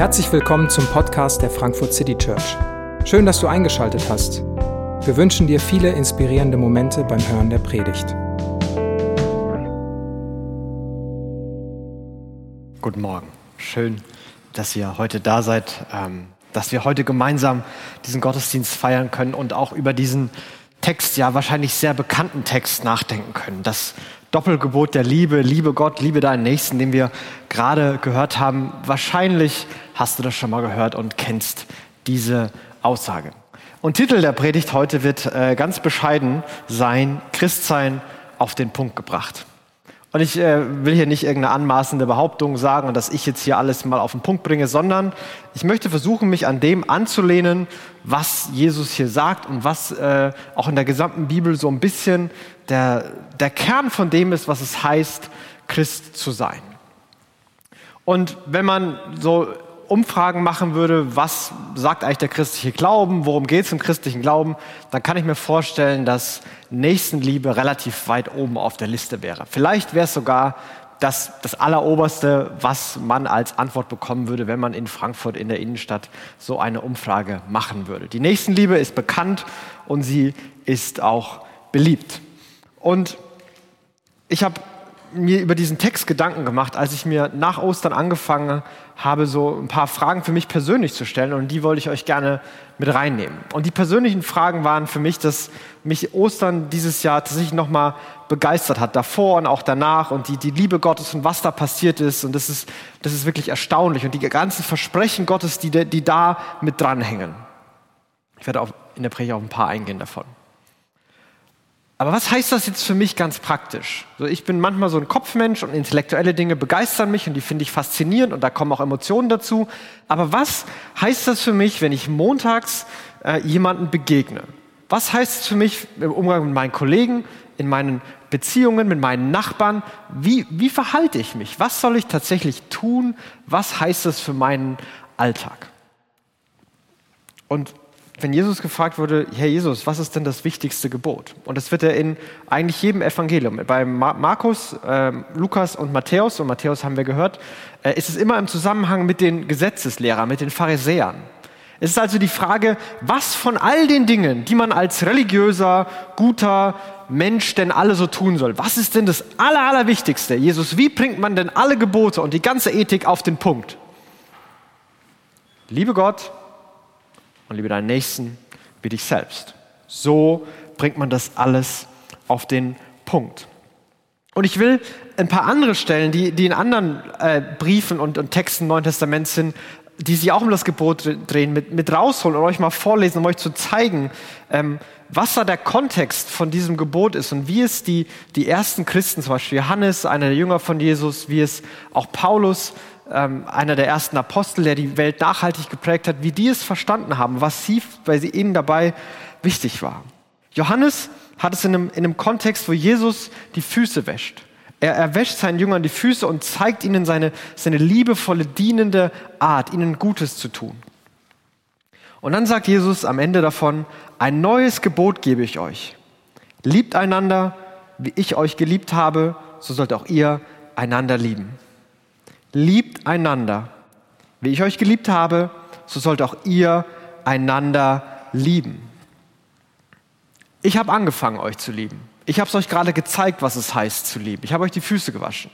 Herzlich willkommen zum Podcast der Frankfurt City Church. Schön, dass du eingeschaltet hast. Wir wünschen dir viele inspirierende Momente beim Hören der Predigt. Guten Morgen. Schön, dass ihr heute da seid, ähm, dass wir heute gemeinsam diesen Gottesdienst feiern können und auch über diesen Text, ja wahrscheinlich sehr bekannten Text nachdenken können. Das Doppelgebot der Liebe, liebe Gott, liebe deinen Nächsten, den wir gerade gehört haben. Wahrscheinlich hast du das schon mal gehört und kennst diese Aussage. Und Titel der Predigt heute wird äh, ganz bescheiden sein, Christsein auf den Punkt gebracht. Und ich äh, will hier nicht irgendeine anmaßende Behauptung sagen und dass ich jetzt hier alles mal auf den Punkt bringe, sondern ich möchte versuchen, mich an dem anzulehnen, was Jesus hier sagt und was äh, auch in der gesamten Bibel so ein bisschen der, der Kern von dem ist, was es heißt, Christ zu sein. Und wenn man so Umfragen machen würde, was sagt eigentlich der christliche Glauben, worum geht es im christlichen Glauben, dann kann ich mir vorstellen, dass Nächstenliebe relativ weit oben auf der Liste wäre. Vielleicht wäre es sogar das, das Alleroberste, was man als Antwort bekommen würde, wenn man in Frankfurt in der Innenstadt so eine Umfrage machen würde. Die Nächstenliebe ist bekannt und sie ist auch beliebt. Und ich habe mir über diesen Text Gedanken gemacht, als ich mir nach Ostern angefangen habe, so ein paar Fragen für mich persönlich zu stellen und die wollte ich euch gerne mit reinnehmen. Und die persönlichen Fragen waren für mich, dass mich Ostern dieses Jahr tatsächlich nochmal begeistert hat, davor und auch danach und die, die Liebe Gottes und was da passiert ist und das ist, das ist wirklich erstaunlich und die ganzen Versprechen Gottes, die, die da mit dranhängen. Ich werde auch in der Predigt auf ein paar eingehen davon. Aber was heißt das jetzt für mich ganz praktisch? So, ich bin manchmal so ein Kopfmensch und intellektuelle Dinge begeistern mich und die finde ich faszinierend und da kommen auch Emotionen dazu. Aber was heißt das für mich, wenn ich montags äh, jemanden begegne? Was heißt es für mich im Umgang mit meinen Kollegen, in meinen Beziehungen, mit meinen Nachbarn? Wie, wie verhalte ich mich? Was soll ich tatsächlich tun? Was heißt das für meinen Alltag? Und wenn Jesus gefragt wurde, Herr Jesus, was ist denn das wichtigste Gebot? Und das wird er in eigentlich jedem Evangelium, bei Markus, äh, Lukas und Matthäus, und Matthäus haben wir gehört, äh, ist es immer im Zusammenhang mit den Gesetzeslehrern, mit den Pharisäern. Es ist also die Frage, was von all den Dingen, die man als religiöser, guter Mensch denn alle so tun soll, was ist denn das Aller, Allerwichtigste? Jesus, wie bringt man denn alle Gebote und die ganze Ethik auf den Punkt? Liebe Gott, und liebe deinen Nächsten wie dich selbst. So bringt man das alles auf den Punkt. Und ich will ein paar andere Stellen, die, die in anderen äh, Briefen und, und Texten Neuen Testament sind, die sich auch um das Gebot drehen, mit, mit rausholen und euch mal vorlesen, um euch zu zeigen, ähm, was da der Kontext von diesem Gebot ist und wie es die, die ersten Christen, zum Beispiel Johannes, einer der Jünger von Jesus, wie es auch Paulus ähm, einer der ersten Apostel, der die Welt nachhaltig geprägt hat, wie die es verstanden haben, was sie, weil sie ihnen dabei wichtig war. Johannes hat es in einem, in einem Kontext, wo Jesus die Füße wäscht. Er, er wäscht seinen Jüngern die Füße und zeigt ihnen seine, seine liebevolle, dienende Art, ihnen Gutes zu tun. Und dann sagt Jesus am Ende davon, ein neues Gebot gebe ich euch. Liebt einander, wie ich euch geliebt habe, so sollt auch ihr einander lieben. Liebt einander. Wie ich euch geliebt habe, so sollt auch ihr einander lieben. Ich habe angefangen, euch zu lieben. Ich habe es euch gerade gezeigt, was es heißt zu lieben. Ich habe euch die Füße gewaschen.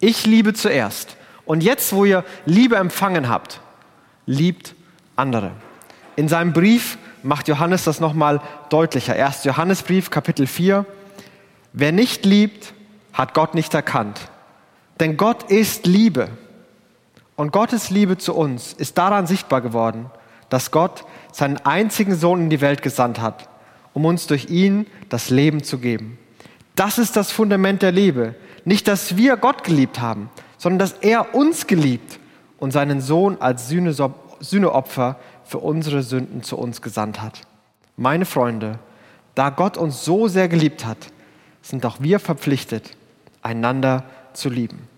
Ich liebe zuerst. Und jetzt, wo ihr Liebe empfangen habt, liebt andere. In seinem Brief macht Johannes das nochmal deutlicher. Erst Johannesbrief, Kapitel 4. Wer nicht liebt, hat Gott nicht erkannt. Denn Gott ist Liebe. Und Gottes Liebe zu uns ist daran sichtbar geworden, dass Gott seinen einzigen Sohn in die Welt gesandt hat, um uns durch ihn das Leben zu geben. Das ist das Fundament der Liebe. Nicht, dass wir Gott geliebt haben, sondern dass er uns geliebt und seinen Sohn als Sühneopfer für unsere Sünden zu uns gesandt hat. Meine Freunde, da Gott uns so sehr geliebt hat, sind auch wir verpflichtet, einander zu lieben.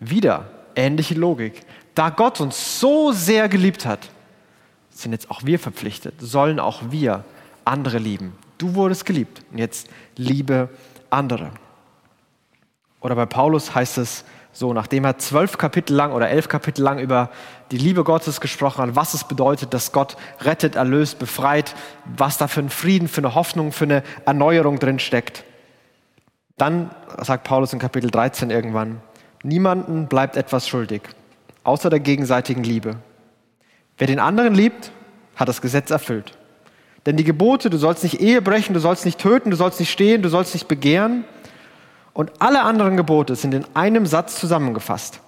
Wieder ähnliche Logik. Da Gott uns so sehr geliebt hat, sind jetzt auch wir verpflichtet, sollen auch wir andere lieben. Du wurdest geliebt und jetzt liebe andere. Oder bei Paulus heißt es So, nachdem er zwölf Kapitel lang oder elf Kapitel lang über die Liebe Gottes gesprochen hat, was es bedeutet, dass Gott rettet, erlöst, befreit, was da für ein Frieden, für eine Hoffnung, für eine Erneuerung drin steckt. Dann sagt Paulus in Kapitel 13 irgendwann, niemanden bleibt etwas schuldig, außer der gegenseitigen Liebe. Wer den anderen liebt, hat das Gesetz erfüllt. Denn die Gebote, du sollst nicht Ehe brechen, du sollst nicht töten, du sollst nicht stehen, du sollst nicht begehren, und alle anderen Gebote sind in einem Satz zusammengefasst.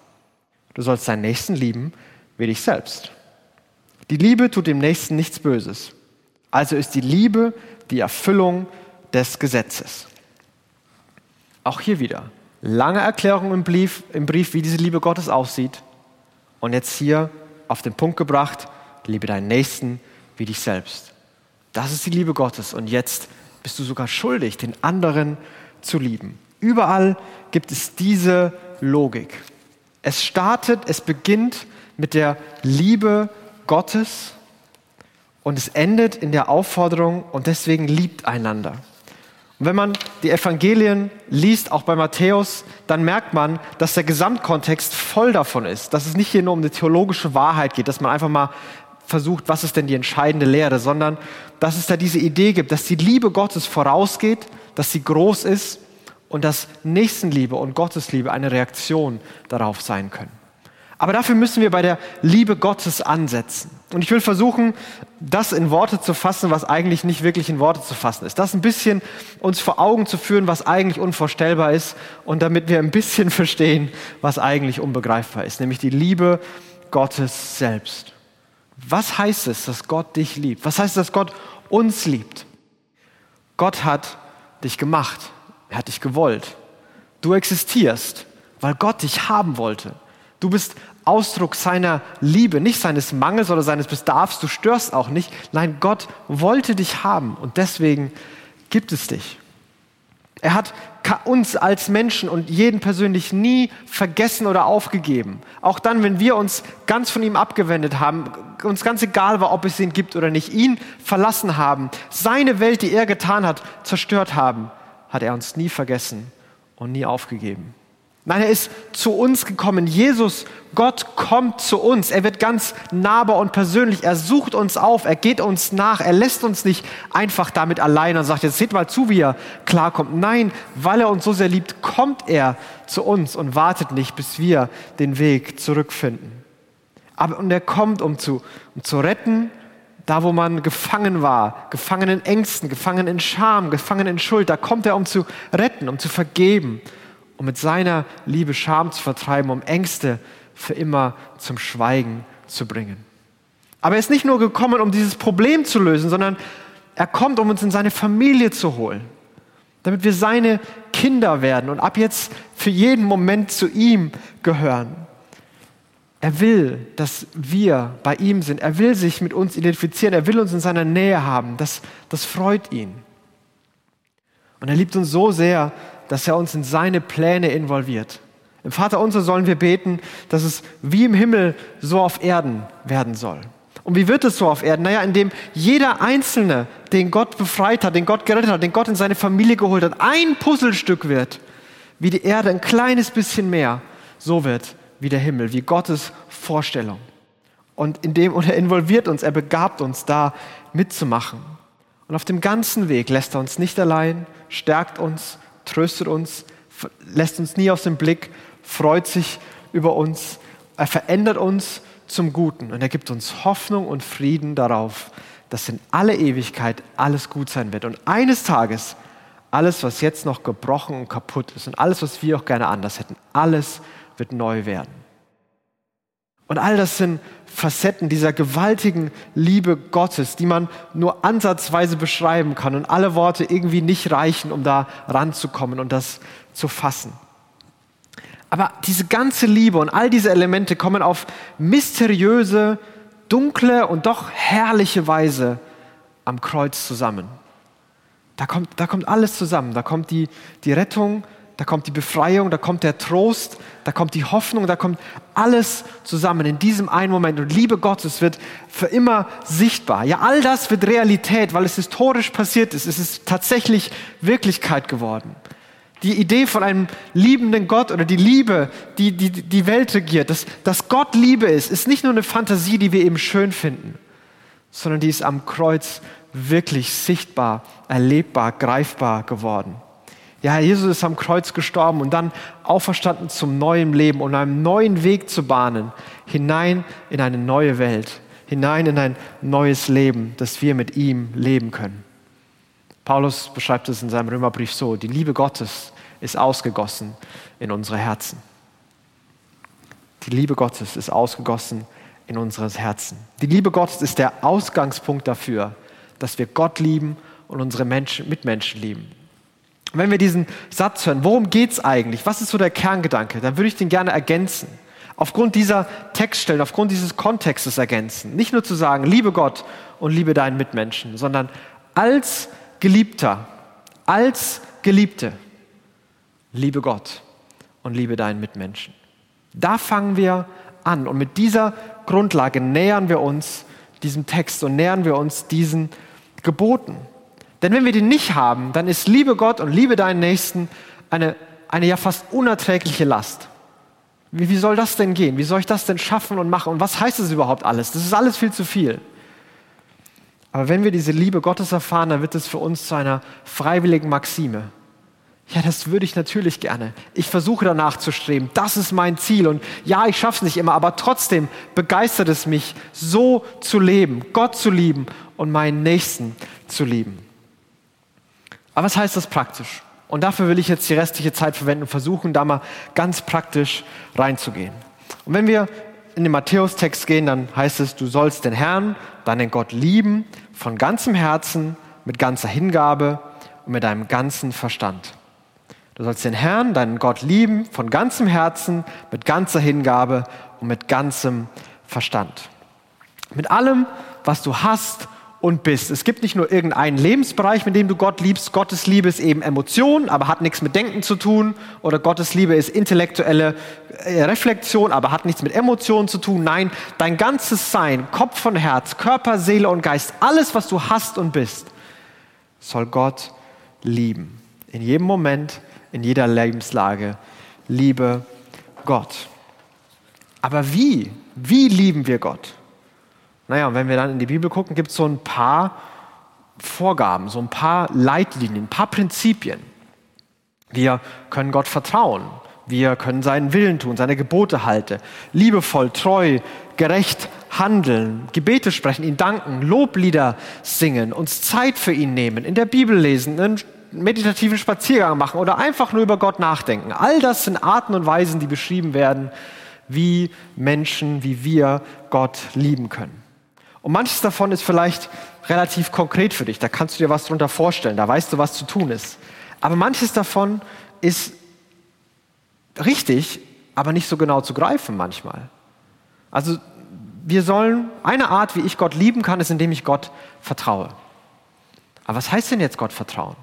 Du sollst deinen Nächsten lieben wie dich selbst. Die Liebe tut dem Nächsten nichts Böses. Also ist die Liebe die Erfüllung des Gesetzes. Auch hier wieder lange Erklärung im Brief, im Brief, wie diese Liebe Gottes aussieht. Und jetzt hier auf den Punkt gebracht, liebe deinen Nächsten wie dich selbst. Das ist die Liebe Gottes. Und jetzt bist du sogar schuldig, den anderen zu lieben. Überall gibt es diese Logik. Es startet, es beginnt mit der Liebe Gottes und es endet in der Aufforderung und deswegen liebt einander. Wenn man die Evangelien liest, auch bei Matthäus, dann merkt man, dass der Gesamtkontext voll davon ist, dass es nicht hier nur um eine theologische Wahrheit geht, dass man einfach mal versucht, was ist denn die entscheidende Lehre, sondern dass es da diese Idee gibt, dass die Liebe Gottes vorausgeht, dass sie groß ist und dass Nächstenliebe und Gottesliebe eine Reaktion darauf sein können. Aber dafür müssen wir bei der Liebe Gottes ansetzen. Und ich will versuchen, das in Worte zu fassen, was eigentlich nicht wirklich in Worte zu fassen ist. Das ein bisschen uns vor Augen zu führen, was eigentlich unvorstellbar ist und damit wir ein bisschen verstehen, was eigentlich unbegreifbar ist, nämlich die Liebe Gottes selbst. Was heißt es, dass Gott dich liebt? Was heißt es, dass Gott uns liebt? Gott hat dich gemacht. Er hat dich gewollt. Du existierst, weil Gott dich haben wollte. Du bist Ausdruck seiner Liebe, nicht seines Mangels oder seines Bedarfs. Du störst auch nicht. Nein, Gott wollte dich haben und deswegen gibt es dich. Er hat uns als Menschen und jeden persönlich nie vergessen oder aufgegeben. Auch dann, wenn wir uns ganz von ihm abgewendet haben, uns ganz egal war, ob es ihn gibt oder nicht, ihn verlassen haben, seine Welt, die er getan hat, zerstört haben, hat er uns nie vergessen und nie aufgegeben. Nein, er ist zu uns gekommen. Jesus, Gott kommt zu uns. Er wird ganz nahbar und persönlich. Er sucht uns auf. Er geht uns nach. Er lässt uns nicht einfach damit allein und sagt, jetzt seht mal zu, wie er klarkommt. Nein, weil er uns so sehr liebt, kommt er zu uns und wartet nicht, bis wir den Weg zurückfinden. Aber, und er kommt, um zu, um zu retten da, wo man gefangen war, gefangen in Ängsten, gefangen in Scham, gefangen in Schuld, da kommt er, um zu retten, um zu vergeben, um mit seiner Liebe Scham zu vertreiben, um Ängste für immer zum Schweigen zu bringen. Aber er ist nicht nur gekommen, um dieses Problem zu lösen, sondern er kommt, um uns in seine Familie zu holen, damit wir seine Kinder werden und ab jetzt für jeden Moment zu ihm gehören. Er will, dass wir bei ihm sind. Er will sich mit uns identifizieren. Er will uns in seiner Nähe haben. Das, das freut ihn. Und er liebt uns so sehr, dass er uns in seine Pläne involviert. Im Vater unser sollen wir beten, dass es wie im Himmel so auf Erden werden soll. Und wie wird es so auf Erden? Naja, indem jeder Einzelne, den Gott befreit hat, den Gott gerettet hat, den Gott in seine Familie geholt hat, ein Puzzlestück wird, wie die Erde ein kleines bisschen mehr, so wird wie der Himmel, wie Gottes Vorstellung. Und in dem, und er involviert uns, er begabt uns da mitzumachen. Und auf dem ganzen Weg lässt er uns nicht allein, stärkt uns, tröstet uns, lässt uns nie aus dem Blick, freut sich über uns, er verändert uns zum Guten und er gibt uns Hoffnung und Frieden darauf, dass in alle Ewigkeit alles gut sein wird. Und eines Tages alles, was jetzt noch gebrochen und kaputt ist und alles, was wir auch gerne anders hätten, alles wird neu werden. Und all das sind Facetten dieser gewaltigen Liebe Gottes, die man nur ansatzweise beschreiben kann und alle Worte irgendwie nicht reichen, um da ranzukommen und das zu fassen. Aber diese ganze Liebe und all diese Elemente kommen auf mysteriöse, dunkle und doch herrliche Weise am Kreuz zusammen. Da kommt, da kommt alles zusammen. Da kommt die, die Rettung, da kommt die Befreiung, da kommt der Trost, da kommt die Hoffnung, da kommt alles zusammen in diesem einen Moment. Und Liebe Gottes wird für immer sichtbar. Ja, all das wird Realität, weil es historisch passiert ist. Es ist tatsächlich Wirklichkeit geworden. Die Idee von einem liebenden Gott oder die Liebe, die die, die Welt regiert, dass, dass Gott Liebe ist, ist nicht nur eine Fantasie, die wir eben schön finden, sondern die ist am Kreuz wirklich sichtbar, erlebbar, greifbar geworden. Ja, Jesus ist am Kreuz gestorben und dann auferstanden zum neuen Leben und einen neuen Weg zu bahnen, hinein in eine neue Welt, hinein in ein neues Leben, das wir mit ihm leben können. Paulus beschreibt es in seinem Römerbrief so, die Liebe Gottes ist ausgegossen in unsere Herzen. Die Liebe Gottes ist ausgegossen in unseres Herzen. Die Liebe Gottes ist der Ausgangspunkt dafür, dass wir Gott lieben und unsere Menschen, Mitmenschen lieben. Und wenn wir diesen Satz hören, worum geht es eigentlich? Was ist so der Kerngedanke? Dann würde ich den gerne ergänzen. Aufgrund dieser Textstellen, aufgrund dieses Kontextes ergänzen. Nicht nur zu sagen, liebe Gott und liebe deinen Mitmenschen, sondern als Geliebter, als Geliebte, liebe Gott und liebe deinen Mitmenschen. Da fangen wir an und mit dieser Grundlage nähern wir uns diesem Text und nähern wir uns diesen Geboten. Denn wenn wir die nicht haben, dann ist Liebe Gott und Liebe deinen Nächsten eine, eine ja fast unerträgliche Last. Wie, wie soll das denn gehen? Wie soll ich das denn schaffen und machen? Und was heißt das überhaupt alles? Das ist alles viel zu viel. Aber wenn wir diese Liebe Gottes erfahren, dann wird es für uns zu einer freiwilligen Maxime. Ja, das würde ich natürlich gerne. Ich versuche danach zu streben. Das ist mein Ziel. Und ja, ich schaffe es nicht immer, aber trotzdem begeistert es mich, so zu leben, Gott zu lieben und meinen Nächsten zu lieben. Aber was heißt das praktisch? Und dafür will ich jetzt die restliche Zeit verwenden und versuchen, da mal ganz praktisch reinzugehen. Und wenn wir in den Matthäus-Text gehen, dann heißt es, du sollst den Herrn, deinen Gott lieben, von ganzem Herzen, mit ganzer Hingabe und mit deinem ganzen Verstand. Du sollst den Herrn, deinen Gott lieben, von ganzem Herzen, mit ganzer Hingabe und mit ganzem Verstand. Mit allem, was du hast und bist. Es gibt nicht nur irgendeinen Lebensbereich, mit dem du Gott liebst. Gottes Liebe ist eben Emotion, aber hat nichts mit Denken zu tun. Oder Gottes Liebe ist intellektuelle äh, Reflexion, aber hat nichts mit Emotionen zu tun. Nein, dein ganzes Sein, Kopf und Herz, Körper, Seele und Geist, alles, was du hast und bist, soll Gott lieben. In jedem Moment, in jeder Lebenslage. Liebe Gott. Aber wie? Wie lieben wir Gott? Naja, und wenn wir dann in die Bibel gucken, gibt es so ein paar Vorgaben, so ein paar Leitlinien, ein paar Prinzipien. Wir können Gott vertrauen. Wir können seinen Willen tun, seine Gebote halten, liebevoll, treu, gerecht handeln, Gebete sprechen, ihn danken, Loblieder singen, uns Zeit für ihn nehmen, in der Bibel lesen, einen meditativen Spaziergang machen oder einfach nur über Gott nachdenken. All das sind Arten und Weisen, die beschrieben werden, wie Menschen, wie wir Gott lieben können. Und manches davon ist vielleicht relativ konkret für dich. Da kannst du dir was darunter vorstellen. Da weißt du, was zu tun ist. Aber manches davon ist richtig, aber nicht so genau zu greifen manchmal. Also wir sollen, eine Art, wie ich Gott lieben kann, ist, indem ich Gott vertraue. Aber was heißt denn jetzt Gott vertrauen?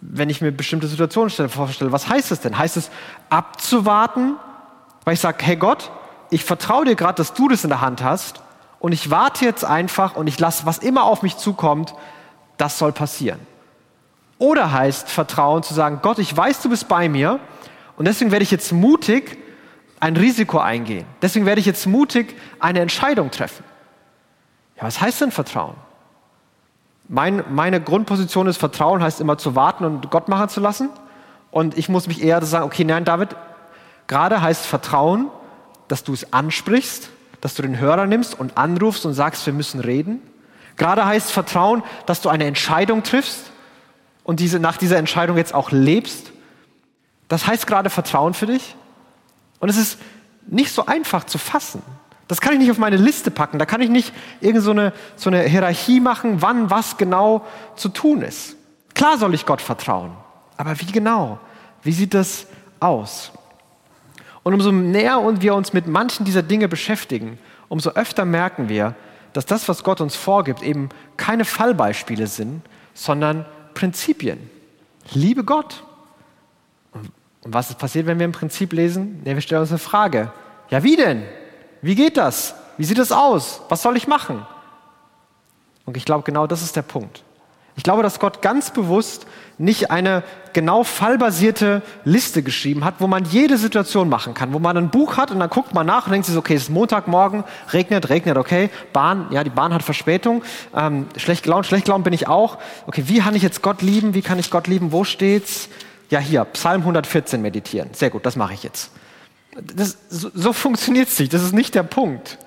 Wenn ich mir bestimmte Situationen vorstelle, was heißt es denn? Heißt es abzuwarten, weil ich sage, hey Gott, ich vertraue dir gerade, dass du das in der Hand hast und ich warte jetzt einfach und ich lasse, was immer auf mich zukommt, das soll passieren. Oder heißt Vertrauen zu sagen, Gott, ich weiß, du bist bei mir und deswegen werde ich jetzt mutig ein Risiko eingehen. Deswegen werde ich jetzt mutig eine Entscheidung treffen. Ja, was heißt denn Vertrauen? Mein, meine Grundposition ist, Vertrauen heißt immer zu warten und Gott machen zu lassen. Und ich muss mich eher sagen, okay, nein, David, gerade heißt Vertrauen, dass du es ansprichst dass du den Hörer nimmst und anrufst und sagst, wir müssen reden. Gerade heißt Vertrauen, dass du eine Entscheidung triffst und diese, nach dieser Entscheidung jetzt auch lebst. Das heißt gerade Vertrauen für dich. Und es ist nicht so einfach zu fassen. Das kann ich nicht auf meine Liste packen. Da kann ich nicht irgend so eine, so eine Hierarchie machen, wann was genau zu tun ist. Klar soll ich Gott vertrauen. Aber wie genau? Wie sieht das aus? Und umso näher wir uns mit manchen dieser Dinge beschäftigen, umso öfter merken wir, dass das, was Gott uns vorgibt, eben keine Fallbeispiele sind, sondern Prinzipien. Liebe Gott. Und was ist passiert, wenn wir im Prinzip lesen? Ja, wir stellen uns eine Frage. Ja, wie denn? Wie geht das? Wie sieht das aus? Was soll ich machen? Und ich glaube, genau das ist der Punkt. Ich glaube, dass Gott ganz bewusst nicht eine genau fallbasierte Liste geschrieben hat, wo man jede Situation machen kann, wo man ein Buch hat und dann guckt man nach und denkt sich, okay, es ist Montagmorgen, regnet, regnet, okay, Bahn, ja, die Bahn hat Verspätung, ähm, schlecht gelaunt, schlecht gelaunt bin ich auch. Okay, wie kann ich jetzt Gott lieben? Wie kann ich Gott lieben? Wo steht's? Ja, hier, Psalm 114 meditieren. Sehr gut, das mache ich jetzt. Das, so, so funktioniert es nicht. Das ist nicht der Punkt.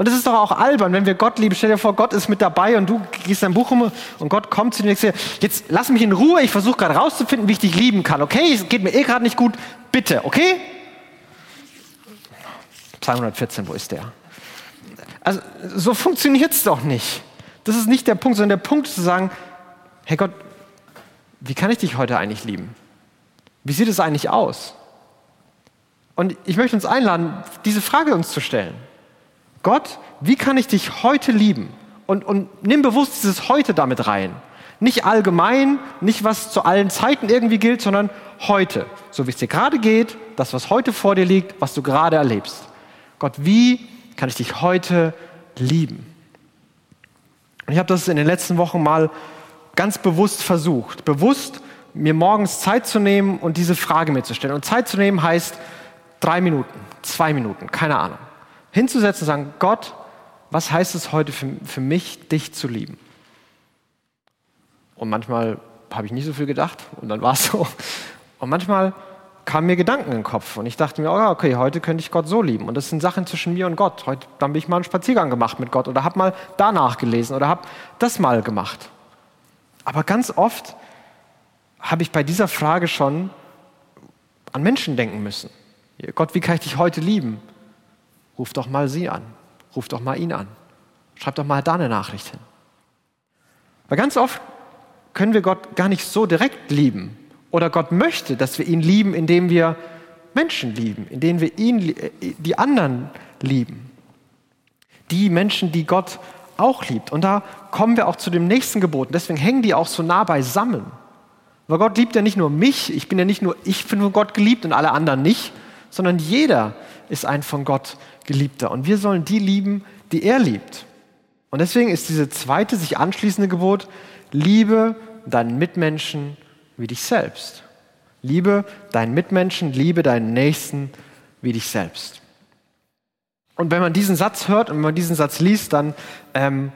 Und es ist doch auch albern, wenn wir Gott lieben. Stell dir vor, Gott ist mit dabei und du gehst dein Buch um und Gott kommt zu dir und sagt, jetzt lass mich in Ruhe, ich versuche gerade rauszufinden, wie ich dich lieben kann. Okay, es geht mir eh gerade nicht gut, bitte, okay? Psalm 114, wo ist der? Also so funktioniert es doch nicht. Das ist nicht der Punkt, sondern der Punkt ist zu sagen, hey Gott, wie kann ich dich heute eigentlich lieben? Wie sieht es eigentlich aus? Und ich möchte uns einladen, diese Frage uns zu stellen. Gott, wie kann ich dich heute lieben? Und, und nimm bewusst dieses heute damit rein. Nicht allgemein, nicht was zu allen Zeiten irgendwie gilt, sondern heute. So wie es dir gerade geht, das, was heute vor dir liegt, was du gerade erlebst. Gott, wie kann ich dich heute lieben? Und ich habe das in den letzten Wochen mal ganz bewusst versucht. Bewusst mir morgens Zeit zu nehmen und diese Frage mir zu stellen. Und Zeit zu nehmen heißt drei Minuten, zwei Minuten, keine Ahnung hinzusetzen und sagen, Gott, was heißt es heute für, für mich, dich zu lieben? Und manchmal habe ich nicht so viel gedacht und dann war es so. Und manchmal kamen mir Gedanken in den Kopf und ich dachte mir, oh, okay, heute könnte ich Gott so lieben. Und das sind Sachen zwischen mir und Gott. Heute, dann bin ich mal einen Spaziergang gemacht mit Gott oder habe mal danach gelesen oder habe das mal gemacht. Aber ganz oft habe ich bei dieser Frage schon an Menschen denken müssen. Gott, wie kann ich dich heute lieben? Ruf doch mal sie an. Ruf doch mal ihn an. Schreib doch mal da eine Nachricht hin. Weil ganz oft können wir Gott gar nicht so direkt lieben. Oder Gott möchte, dass wir ihn lieben, indem wir Menschen lieben, indem wir ihn, die anderen lieben. Die Menschen, die Gott auch liebt. Und da kommen wir auch zu dem nächsten Gebot. Deswegen hängen die auch so nah beisammen. Weil Gott liebt ja nicht nur mich, ich bin ja nicht nur, ich bin von Gott geliebt und alle anderen nicht, sondern jeder ist ein von Gott Geliebter. Und wir sollen die lieben, die er liebt. Und deswegen ist diese zweite, sich anschließende Gebot, liebe deinen Mitmenschen wie dich selbst. Liebe deinen Mitmenschen, liebe deinen Nächsten wie dich selbst. Und wenn man diesen Satz hört und wenn man diesen Satz liest, dann ähm,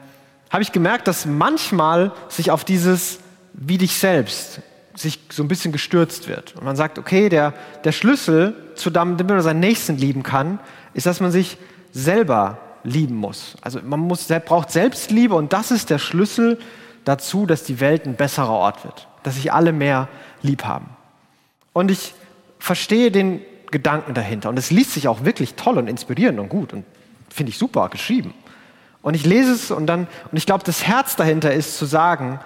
habe ich gemerkt, dass manchmal sich auf dieses wie dich selbst sich so ein bisschen gestürzt wird. Und man sagt, okay, der, der Schlüssel, zu damit man seinen Nächsten lieben kann, ist, dass man sich selber lieben muss. Also man muss, braucht Selbstliebe und das ist der Schlüssel dazu, dass die Welt ein besserer Ort wird, dass sich alle mehr lieb haben. Und ich verstehe den Gedanken dahinter und es liest sich auch wirklich toll und inspirierend und gut und finde ich super geschrieben. Und ich lese es und dann, und ich glaube, das Herz dahinter ist zu sagen,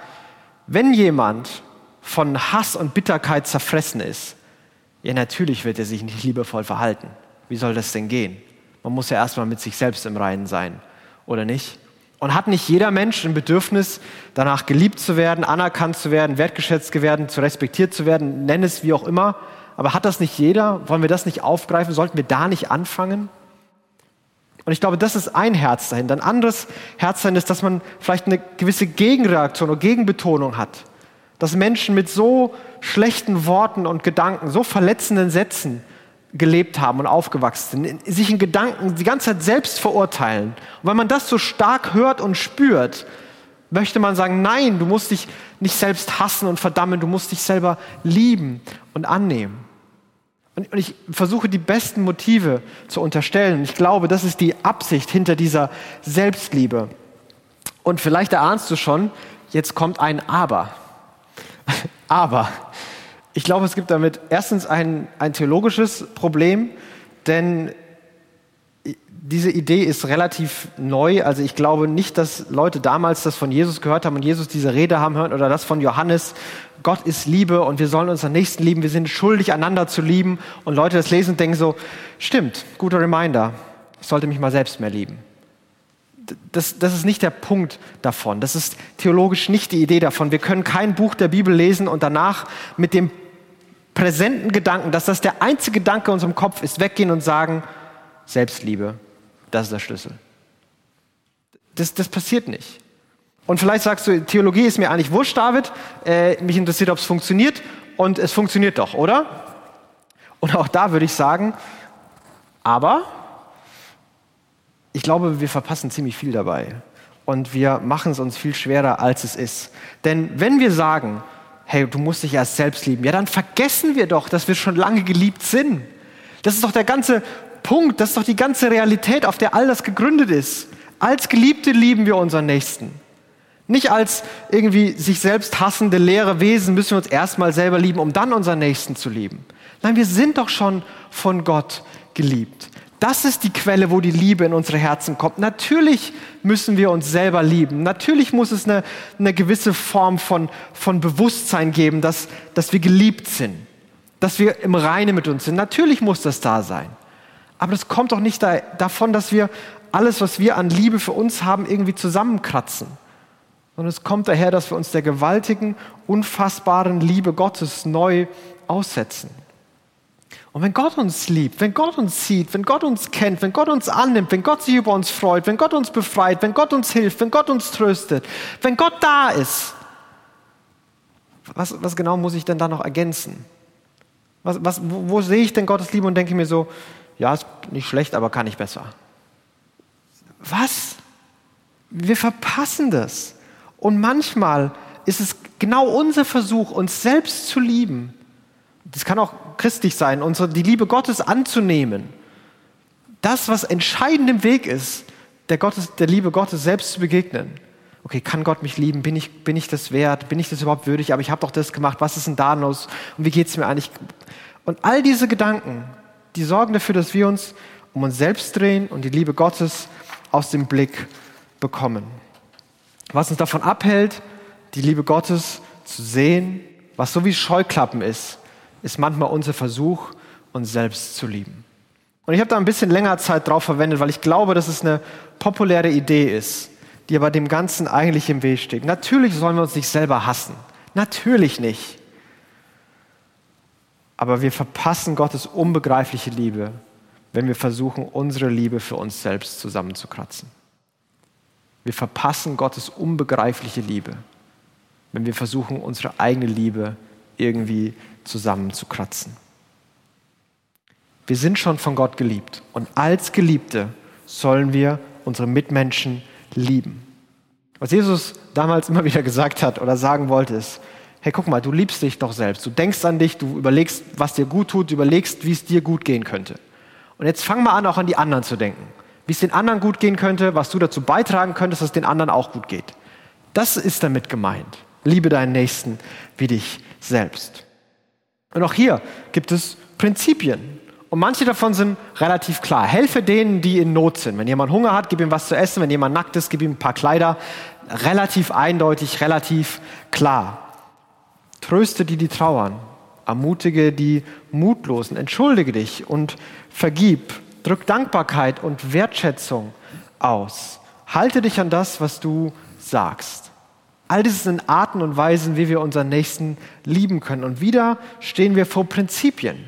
wenn jemand von Hass und Bitterkeit zerfressen ist, ja natürlich wird er sich nicht liebevoll verhalten. Wie soll das denn gehen? Man muss ja erstmal mit sich selbst im Reinen sein, oder nicht? Und hat nicht jeder Mensch ein Bedürfnis, danach geliebt zu werden, anerkannt zu werden, wertgeschätzt zu werden, zu respektiert zu werden, nenn es wie auch immer. Aber hat das nicht jeder? Wollen wir das nicht aufgreifen? Sollten wir da nicht anfangen? Und ich glaube, das ist ein Herz dahinter. Ein anderes Herz dahinter ist, dass man vielleicht eine gewisse Gegenreaktion oder Gegenbetonung hat. Dass Menschen mit so schlechten Worten und Gedanken, so verletzenden Sätzen gelebt haben und aufgewachsen sind, sich in Gedanken die ganze Zeit selbst verurteilen. Und wenn man das so stark hört und spürt, möchte man sagen, nein, du musst dich nicht selbst hassen und verdammen, du musst dich selber lieben und annehmen. Und ich versuche die besten Motive zu unterstellen. Ich glaube, das ist die Absicht hinter dieser Selbstliebe. Und vielleicht erahnst du schon, jetzt kommt ein Aber. Aber ich glaube, es gibt damit erstens ein, ein theologisches Problem, denn diese Idee ist relativ neu. Also ich glaube nicht, dass Leute damals das von Jesus gehört haben und Jesus diese Rede haben hören oder das von Johannes. Gott ist Liebe und wir sollen unseren Nächsten lieben. Wir sind schuldig, einander zu lieben. Und Leute das lesen und denken so, stimmt, guter Reminder. Ich sollte mich mal selbst mehr lieben. Das, das ist nicht der Punkt davon. Das ist theologisch nicht die Idee davon. Wir können kein Buch der Bibel lesen und danach mit dem präsenten Gedanken, dass das der einzige Gedanke in unserem Kopf ist, weggehen und sagen, Selbstliebe, das ist der Schlüssel. Das, das passiert nicht. Und vielleicht sagst du, Theologie ist mir eigentlich wurscht, David. Äh, mich interessiert, ob es funktioniert. Und es funktioniert doch, oder? Und auch da würde ich sagen, aber ich glaube, wir verpassen ziemlich viel dabei. Und wir machen es uns viel schwerer, als es ist. Denn wenn wir sagen, hey, du musst dich erst selbst lieben, ja, dann vergessen wir doch, dass wir schon lange geliebt sind. Das ist doch der ganze Punkt, das ist doch die ganze Realität, auf der all das gegründet ist. Als Geliebte lieben wir unseren Nächsten. Nicht als irgendwie sich selbst hassende leere Wesen müssen wir uns erstmal selber lieben, um dann unseren Nächsten zu lieben. Nein, wir sind doch schon von Gott geliebt. Das ist die Quelle, wo die Liebe in unsere Herzen kommt. Natürlich müssen wir uns selber lieben. Natürlich muss es eine, eine gewisse Form von, von Bewusstsein geben, dass, dass wir geliebt sind, dass wir im Reine mit uns sind. Natürlich muss das da sein. Aber das kommt doch nicht da, davon, dass wir alles, was wir an Liebe für uns haben, irgendwie zusammenkratzen. Sondern es kommt daher, dass wir uns der gewaltigen, unfassbaren Liebe Gottes neu aussetzen. Und wenn Gott uns liebt, wenn Gott uns sieht, wenn Gott uns kennt, wenn Gott uns annimmt, wenn Gott sich über uns freut, wenn Gott uns befreit, wenn Gott uns hilft, wenn Gott uns tröstet, wenn Gott da ist, was, was genau muss ich denn da noch ergänzen? Was, was, wo, wo sehe ich denn Gottes Liebe und denke mir so, ja, ist nicht schlecht, aber kann ich besser. Was? Wir verpassen das. Und manchmal ist es genau unser Versuch, uns selbst zu lieben, das kann auch christlich sein, unsere, die Liebe Gottes anzunehmen. Das, was entscheidend im Weg ist, der, Gottes, der Liebe Gottes selbst zu begegnen. Okay, kann Gott mich lieben? Bin ich, bin ich das wert? Bin ich das überhaupt würdig? Aber ich habe doch das gemacht. Was ist denn da los? Und wie geht es mir eigentlich? Und all diese Gedanken, die sorgen dafür, dass wir uns um uns selbst drehen und die Liebe Gottes aus dem Blick bekommen. Was uns davon abhält, die Liebe Gottes zu sehen, was so wie Scheuklappen ist, ist manchmal unser Versuch, uns selbst zu lieben. Und ich habe da ein bisschen länger Zeit drauf verwendet, weil ich glaube, dass es eine populäre Idee ist, die aber dem Ganzen eigentlich im Weg steht. Natürlich sollen wir uns nicht selber hassen. Natürlich nicht. Aber wir verpassen Gottes unbegreifliche Liebe, wenn wir versuchen, unsere Liebe für uns selbst zusammenzukratzen. Wir verpassen Gottes unbegreifliche Liebe, wenn wir versuchen, unsere eigene Liebe irgendwie zusammenzukratzen. Wir sind schon von Gott geliebt und als Geliebte sollen wir unsere Mitmenschen lieben. Was Jesus damals immer wieder gesagt hat oder sagen wollte, ist, hey, guck mal, du liebst dich doch selbst. Du denkst an dich, du überlegst, was dir gut tut, du überlegst, wie es dir gut gehen könnte. Und jetzt fang mal an, auch an die anderen zu denken. Wie es den anderen gut gehen könnte, was du dazu beitragen könntest, dass es den anderen auch gut geht. Das ist damit gemeint. Liebe deinen Nächsten wie dich selbst. Und auch hier gibt es Prinzipien. Und manche davon sind relativ klar. Helfe denen, die in Not sind. Wenn jemand Hunger hat, gib ihm was zu essen. Wenn jemand nackt ist, gib ihm ein paar Kleider. Relativ eindeutig, relativ klar. Tröste die, die trauern. Ermutige die Mutlosen. Entschuldige dich und vergib. Drück Dankbarkeit und Wertschätzung aus. Halte dich an das, was du sagst. All das sind Arten und Weisen, wie wir unseren Nächsten lieben können. Und wieder stehen wir vor Prinzipien.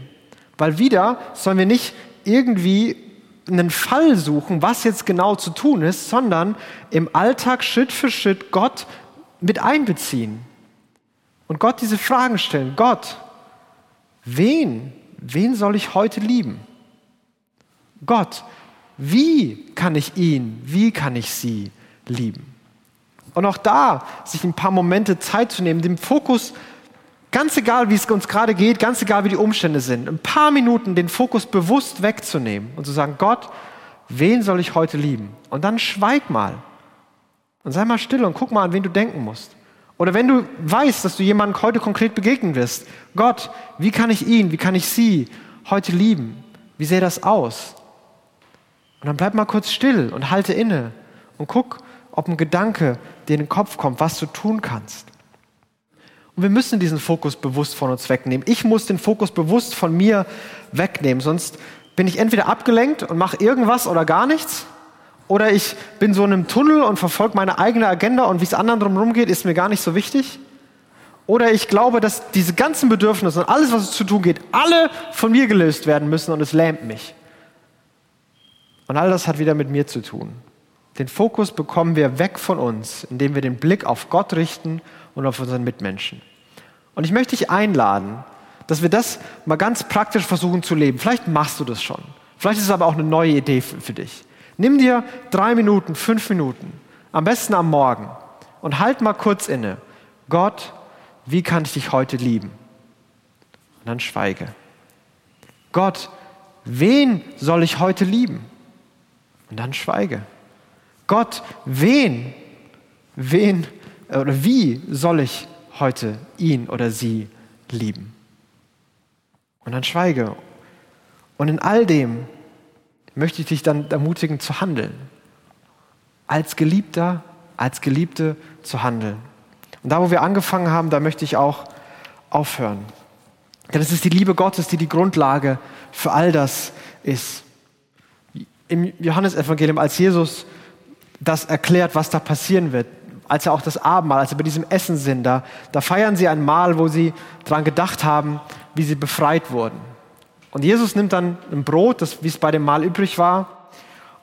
Weil wieder sollen wir nicht irgendwie einen Fall suchen, was jetzt genau zu tun ist, sondern im Alltag Schritt für Schritt Gott mit einbeziehen. Und Gott diese Fragen stellen. Gott, wen, wen soll ich heute lieben? Gott, wie kann ich ihn, wie kann ich sie lieben? Und auch da sich ein paar Momente Zeit zu nehmen, dem Fokus, ganz egal wie es uns gerade geht, ganz egal wie die Umstände sind, ein paar Minuten den Fokus bewusst wegzunehmen und zu sagen, Gott, wen soll ich heute lieben? Und dann schweig mal und sei mal still und guck mal, an wen du denken musst. Oder wenn du weißt, dass du jemandem heute konkret begegnen wirst, Gott, wie kann ich ihn, wie kann ich sie heute lieben? Wie sähe das aus? Und dann bleib mal kurz still und halte inne und guck, ob ein Gedanke dir in den Kopf kommt, was du tun kannst. Und wir müssen diesen Fokus bewusst von uns wegnehmen. Ich muss den Fokus bewusst von mir wegnehmen, sonst bin ich entweder abgelenkt und mache irgendwas oder gar nichts, oder ich bin so in einem Tunnel und verfolge meine eigene Agenda und wie es anderen drumherum geht, ist mir gar nicht so wichtig. Oder ich glaube, dass diese ganzen Bedürfnisse und alles, was es zu tun geht, alle von mir gelöst werden müssen und es lähmt mich. Und all das hat wieder mit mir zu tun Den Fokus bekommen wir weg von uns, indem wir den Blick auf Gott richten und auf unseren Mitmenschen. Und ich möchte dich einladen, dass wir das mal ganz praktisch versuchen zu leben. Vielleicht machst du das schon. Vielleicht ist es aber auch eine neue Idee für, für dich. Nimm dir drei Minuten, fünf Minuten, am besten am Morgen und halt mal kurz inne. Gott, wie kann ich dich heute lieben? Und dann schweige. Gott, wen soll ich heute lieben? Und dann schweige. Gott, wen, wen oder wie soll ich heute ihn oder sie lieben? Und dann schweige. Und in all dem möchte ich dich dann ermutigen zu handeln. Als Geliebter, als Geliebte zu handeln. Und da, wo wir angefangen haben, da möchte ich auch aufhören. Denn es ist die Liebe Gottes, die die Grundlage für all das ist. Im Johannesevangelium, als Jesus das erklärt, was da passieren wird, als er auch das Abendmahl, als sie bei diesem Essen sind, da, da feiern sie ein Mahl, wo sie daran gedacht haben, wie sie befreit wurden. Und Jesus nimmt dann ein Brot, das, wie es bei dem Mahl übrig war,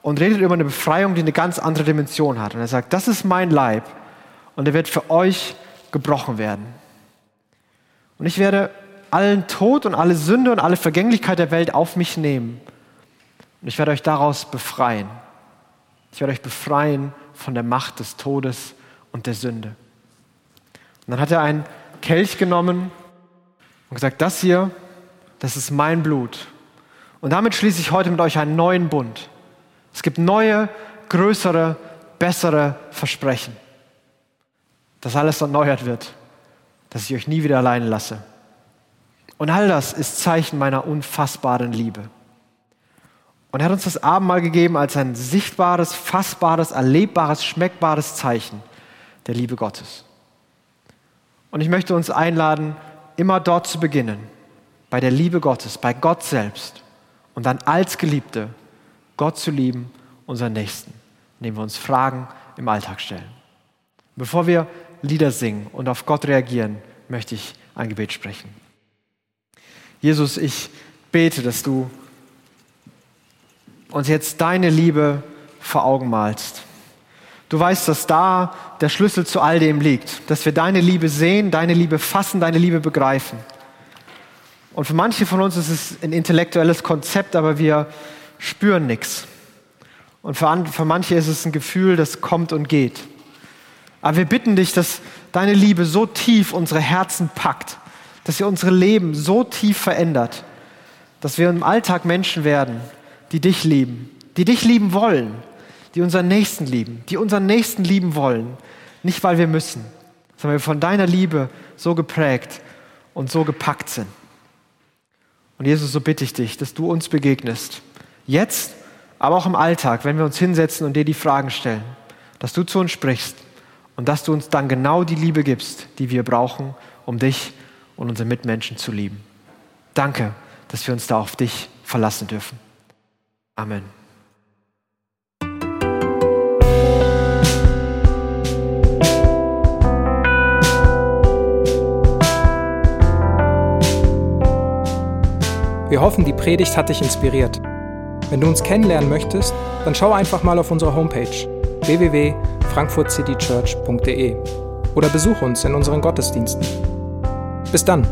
und redet über eine Befreiung, die eine ganz andere Dimension hat. Und er sagt, das ist mein Leib und er wird für euch gebrochen werden. Und ich werde allen Tod und alle Sünde und alle Vergänglichkeit der Welt auf mich nehmen. Und ich werde euch daraus befreien. Ich werde euch befreien von der Macht des Todes und der Sünde. Und dann hat er einen Kelch genommen und gesagt, das hier, das ist mein Blut. Und damit schließe ich heute mit euch einen neuen Bund. Es gibt neue, größere, bessere Versprechen. Dass alles erneuert wird, dass ich euch nie wieder allein lasse. Und all das ist Zeichen meiner unfassbaren Liebe. Und er hat uns das Abendmahl gegeben als ein sichtbares, fassbares, erlebbares, schmeckbares Zeichen der Liebe Gottes. Und ich möchte uns einladen, immer dort zu beginnen, bei der Liebe Gottes, bei Gott selbst und dann als Geliebte Gott zu lieben, unseren Nächsten, indem wir uns Fragen im Alltag stellen. Bevor wir Lieder singen und auf Gott reagieren, möchte ich ein Gebet sprechen. Jesus, ich bete, dass du uns jetzt deine Liebe vor Augen malst. Du weißt, dass da der Schlüssel zu all dem liegt, dass wir deine Liebe sehen, deine Liebe fassen, deine Liebe begreifen. Und für manche von uns ist es ein intellektuelles Konzept, aber wir spüren nichts. Und für, für manche ist es ein Gefühl, das kommt und geht. Aber wir bitten dich, dass deine Liebe so tief unsere Herzen packt, dass sie unsere Leben so tief verändert, dass wir im Alltag Menschen werden, die dich lieben, die dich lieben wollen, die unseren Nächsten lieben, die unseren Nächsten lieben wollen, nicht weil wir müssen, sondern wir von deiner Liebe so geprägt und so gepackt sind. Und Jesus, so bitte ich dich, dass du uns begegnest, jetzt, aber auch im Alltag, wenn wir uns hinsetzen und dir die Fragen stellen, dass du zu uns sprichst und dass du uns dann genau die Liebe gibst, die wir brauchen, um dich und unsere Mitmenschen zu lieben. Danke, dass wir uns da auf dich verlassen dürfen. Amen. Wir hoffen, die Predigt hat dich inspiriert. Wenn du uns kennenlernen möchtest, dann schau einfach mal auf unsere Homepage www.frankfurtcitychurch.de oder besuch uns in unseren Gottesdiensten. Bis dann!